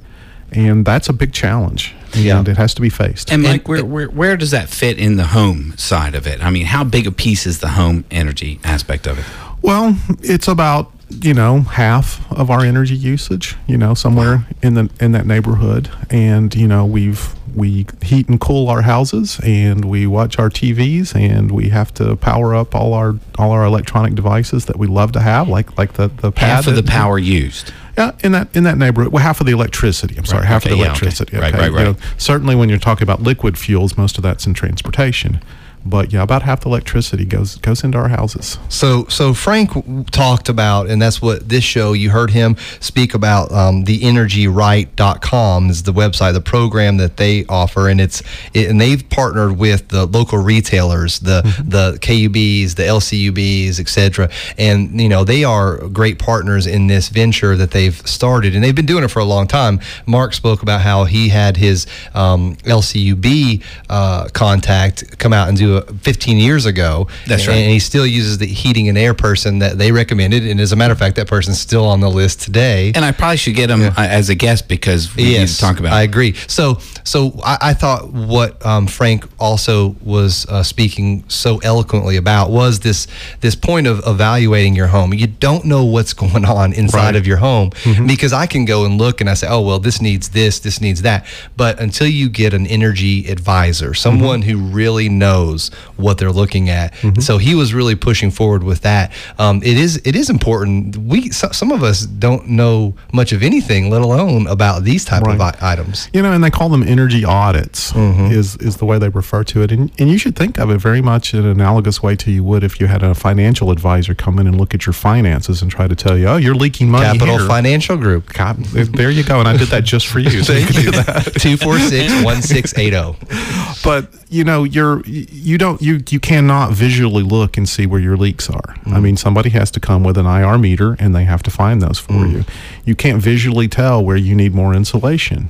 Speaker 10: and that's a big challenge and
Speaker 3: Yeah.
Speaker 10: it has to be faced
Speaker 5: And Mike, where, where where does that fit in the home side of it? I mean, how big a piece is the home energy aspect of it?
Speaker 10: Well, it's about you know half of our energy usage you know somewhere in the in that neighborhood and you know we've we heat and cool our houses and we watch our TVs and we have to power up all our all our electronic devices that we love to have like like the the pad
Speaker 5: Half of the power used.
Speaker 10: yeah, in that in that neighborhood, well, half of the electricity. I'm sorry,
Speaker 5: Right,
Speaker 10: half
Speaker 5: okay,
Speaker 10: of the
Speaker 5: yeah, okay.
Speaker 10: electricity.
Speaker 5: Right,
Speaker 10: okay?
Speaker 5: right, right.
Speaker 10: You know, certainly, when you're talking about liquid fuels, most of that's in transportation. But yeah, about half the electricity goes goes into our houses.
Speaker 3: So, so Frank talked about, and that's what this show, you heard him speak about um, the energyright.com is the website, the program that they offer. And it's, it, and they've partnered with the local retailers, the, the KUBs, the LCUBs, et cetera. And, you know, they are great partners in this venture that they've started and they've been doing it for a long time. Mark spoke about how he had his um, LCUB uh, contact come out and do it 15 years ago.
Speaker 5: That's
Speaker 3: And-
Speaker 5: right.
Speaker 3: And he still uses the heating and air person that they recommended. And as a matter of fact, that person's still on the list today.
Speaker 5: And I probably should get him uh, as a guest because we need to talk about it.
Speaker 3: I agree. So, so I, I thought what um, Frank also was uh, speaking so eloquently about was this this point of evaluating your home. You don't know what's going on inside
Speaker 10: Right.
Speaker 3: of your home
Speaker 5: Mm-hmm.
Speaker 3: because I can go and look and I say, oh well, this needs this, this needs that. But until you get an energy advisor, someone
Speaker 5: Mm-hmm.
Speaker 3: who really knows what they're looking at, so he was really pushing forward with that. Um, it is it is important. We so, some of us don't know much of anything, let alone about these type of i- items.
Speaker 10: You know, and they call them energy audits. Is is the way they refer to it, and and you should think of it very much in an analogous way to you would if you had a financial advisor come in and look at your finances and try to tell you, oh, you're leaking money
Speaker 3: Capital
Speaker 10: here.
Speaker 3: Financial Group.
Speaker 10: God, there you go, and I did that just for you. So you can do that.
Speaker 3: 246 1680.
Speaker 10: but you know you're you don't you you cannot visually look and see where your leaks are. I mm. mean somebody has to come with an ir meter and they have to find those for mm. you. You can't visually tell where you need more insulation.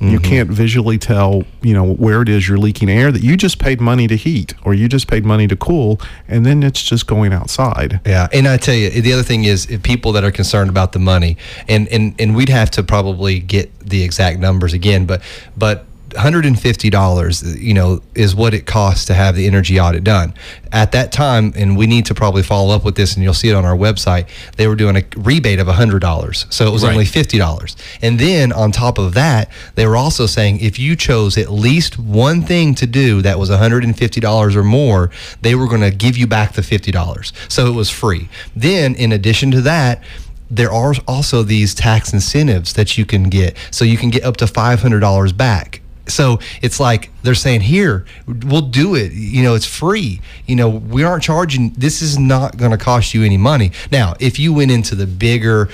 Speaker 10: You mm-hmm. can't visually tell you know where it is you're leaking air that you just paid money to heat or you just paid money to cool and then it's just going outside.
Speaker 3: Yeah, and I tell you, the other thing is if people that are concerned about the money, and and and we'd have to probably get the exact numbers again, but but. $150 you know is what it costs to have the energy audit done. At that time and we need to probably follow up with this and you'll see it on our website they were doing a rebate of $100 so it was
Speaker 5: Right.
Speaker 3: only $50 and then on top of that they were also saying if you chose at least one thing to do that was $150 or more they were going to give you back the $50 so it was free. Then in addition to that there are also these tax incentives that you can get. So you can get up to $500 back so it's like they're saying here we'll do it. You know it's free. You know we aren't charging. This is not going to cost you any money. Now if you went into the bigger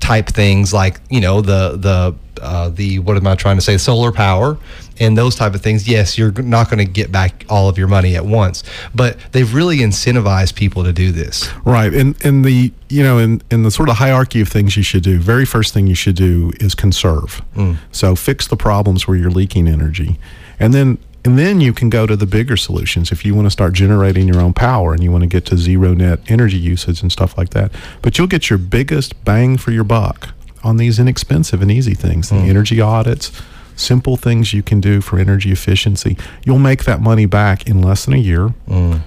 Speaker 3: type things like you know the the uh, the what am I trying to say? Solar power and those type of things yes you're not going to get back all of your money at once but they've really incentivized people to do this
Speaker 10: Right, and and the you know in in the sort of hierarchy of things you should do, very first thing you should do is conserve. Mm. So fix the problems where you're leaking energy, and then and then you can go to the bigger solutions if you want to start generating your own power and you want to get to zero net energy usage and stuff like that. But you'll get your biggest bang for your buck on these inexpensive and easy things, the mm. energy audits. Simple things you can do for energy efficiency. You'll make that money back in less than a year mm.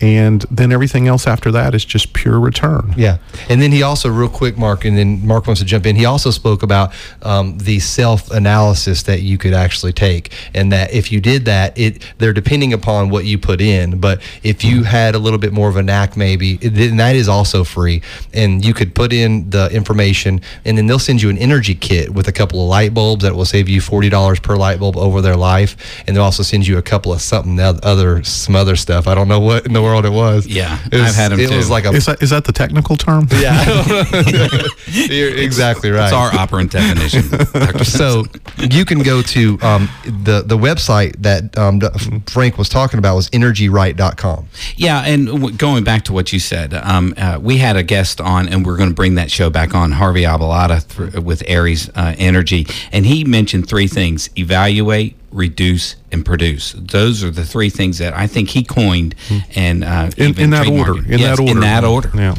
Speaker 10: And then everything else after that is just pure return.
Speaker 3: Yeah, and then he also, real quick, Mark, and then Mark wants to jump in. He also spoke about um, the self-analysis that you could actually take, and that if you did that, it they're depending upon what you put in. But if you had a little bit more of a knack, maybe then that is also free, and you could put in the information, and then they'll send you an energy kit with a couple of light bulbs that will save you forty dollars per light bulb over their life, and they'll also send you a couple of something other some other stuff. I don't know what in the world it was.
Speaker 5: Yeah,
Speaker 3: It was-
Speaker 5: I've had 'em
Speaker 3: It was like a
Speaker 10: Is that is that the technical term?
Speaker 3: yeah, you're exactly right.
Speaker 5: It's our operant definition. Dr.
Speaker 3: so you can go to um, the the website that um, Frank was talking about was energyright.com.
Speaker 5: Yeah, and w- going back to what you said, um, uh, we had a guest on, and we're going to bring that show back on, Harvey Abouelata th- with Ares uh, Energy, and he mentioned three things: evaluate, reduce, and produce. Those are the three things that I think he coined and uh,
Speaker 10: In, in that order. In
Speaker 5: Yes,
Speaker 10: that order.
Speaker 5: In that order.
Speaker 10: Yeah.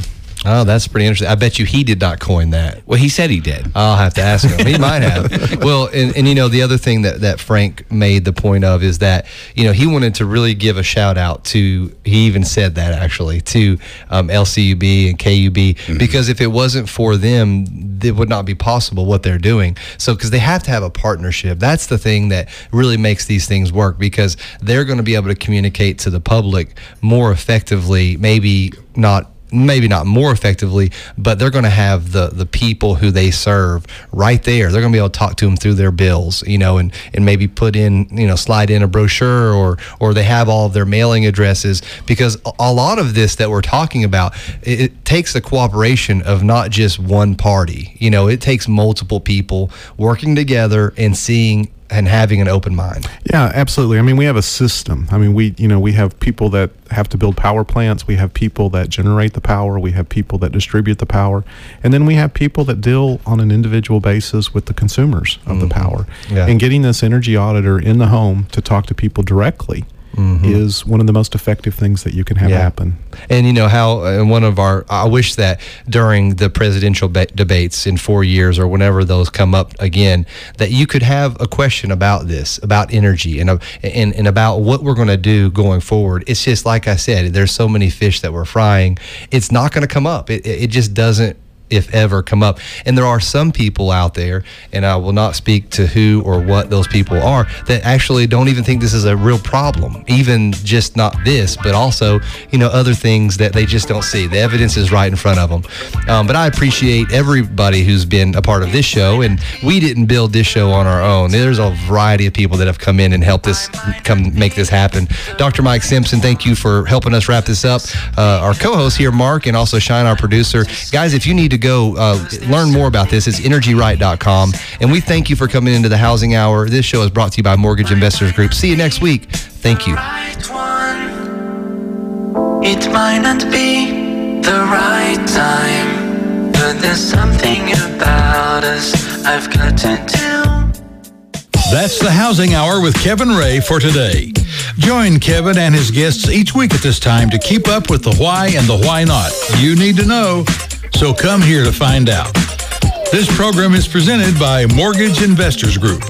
Speaker 3: Oh, that's pretty interesting. I bet you he did not coin that.
Speaker 5: Well, he said he did.
Speaker 3: I'll have to ask him. He might have. Well, and, and you know, the other thing that, that Frank made the point of is that, you know, he wanted to really give a shout out to, he even said that actually, to um, LCUB and KUB, because if it wasn't for them, it would not be possible what they're doing. So, because they have to have a partnership. That's the thing that really makes these things work because they're going to be able to communicate to the public more effectively, maybe not maybe not more effectively, but they're going to have the the people who they serve right there. They're going to be able to talk to them through their bills, you know, and and maybe put in, you know, slide in a brochure or or they have all of their mailing addresses because a- lot of this that we're talking about it, it takes the cooperation of not just one party. You know, it takes multiple people working together and seeing and having an open mind.
Speaker 10: Yeah, absolutely. I mean, we have a system. I mean, we you know we have people that have to build power plants. We have people that generate the power. We have people that distribute the power, and then we have people that deal on an individual basis with the consumers of the mm-hmm. power.
Speaker 3: Yeah.
Speaker 10: And getting this energy auditor in the home to talk to people directly is one of the most effective things that you can have
Speaker 3: Yeah.
Speaker 10: happen.
Speaker 3: And you know how uh, one of our, I wish that during the presidential ba- debates in four years or whenever those come up again, that you could have a question about this, about energy and, uh, and, and about what we're going to do going forward. It's just like I said, there's so many fish that we're frying. It's not going to come up. It it just doesn't if ever come up. And there are some people out there, and I will not speak to who or what those people are, that actually don't even think this is a real problem. Even just not this, but also, you know, other things that they just don't see. The evidence is right in front of them. Um, but I appreciate everybody who's been a part of this show, and we didn't build this show on our own. There's a variety of people that have come in and helped this come make this happen. Dr. Mike Simpson, thank you for helping us wrap this up. Uh, our co-host here, Mark, and also Shine, our producer. Guys, if you need to go uh, learn more about this, it's energyright.com. And we thank you for coming into the Housing Hour. This show is brought to you by Mortgage Investors Group. See you next week. Thank you.
Speaker 11: It might not be the right time, but there's something about us I've to.
Speaker 2: That's the Housing Hour with Kevin Ray for today. Join Kevin and his guests each week at this time to keep up with the why and the why not. You need to know, so come here to find out. This program is presented by Mortgage Investors Group.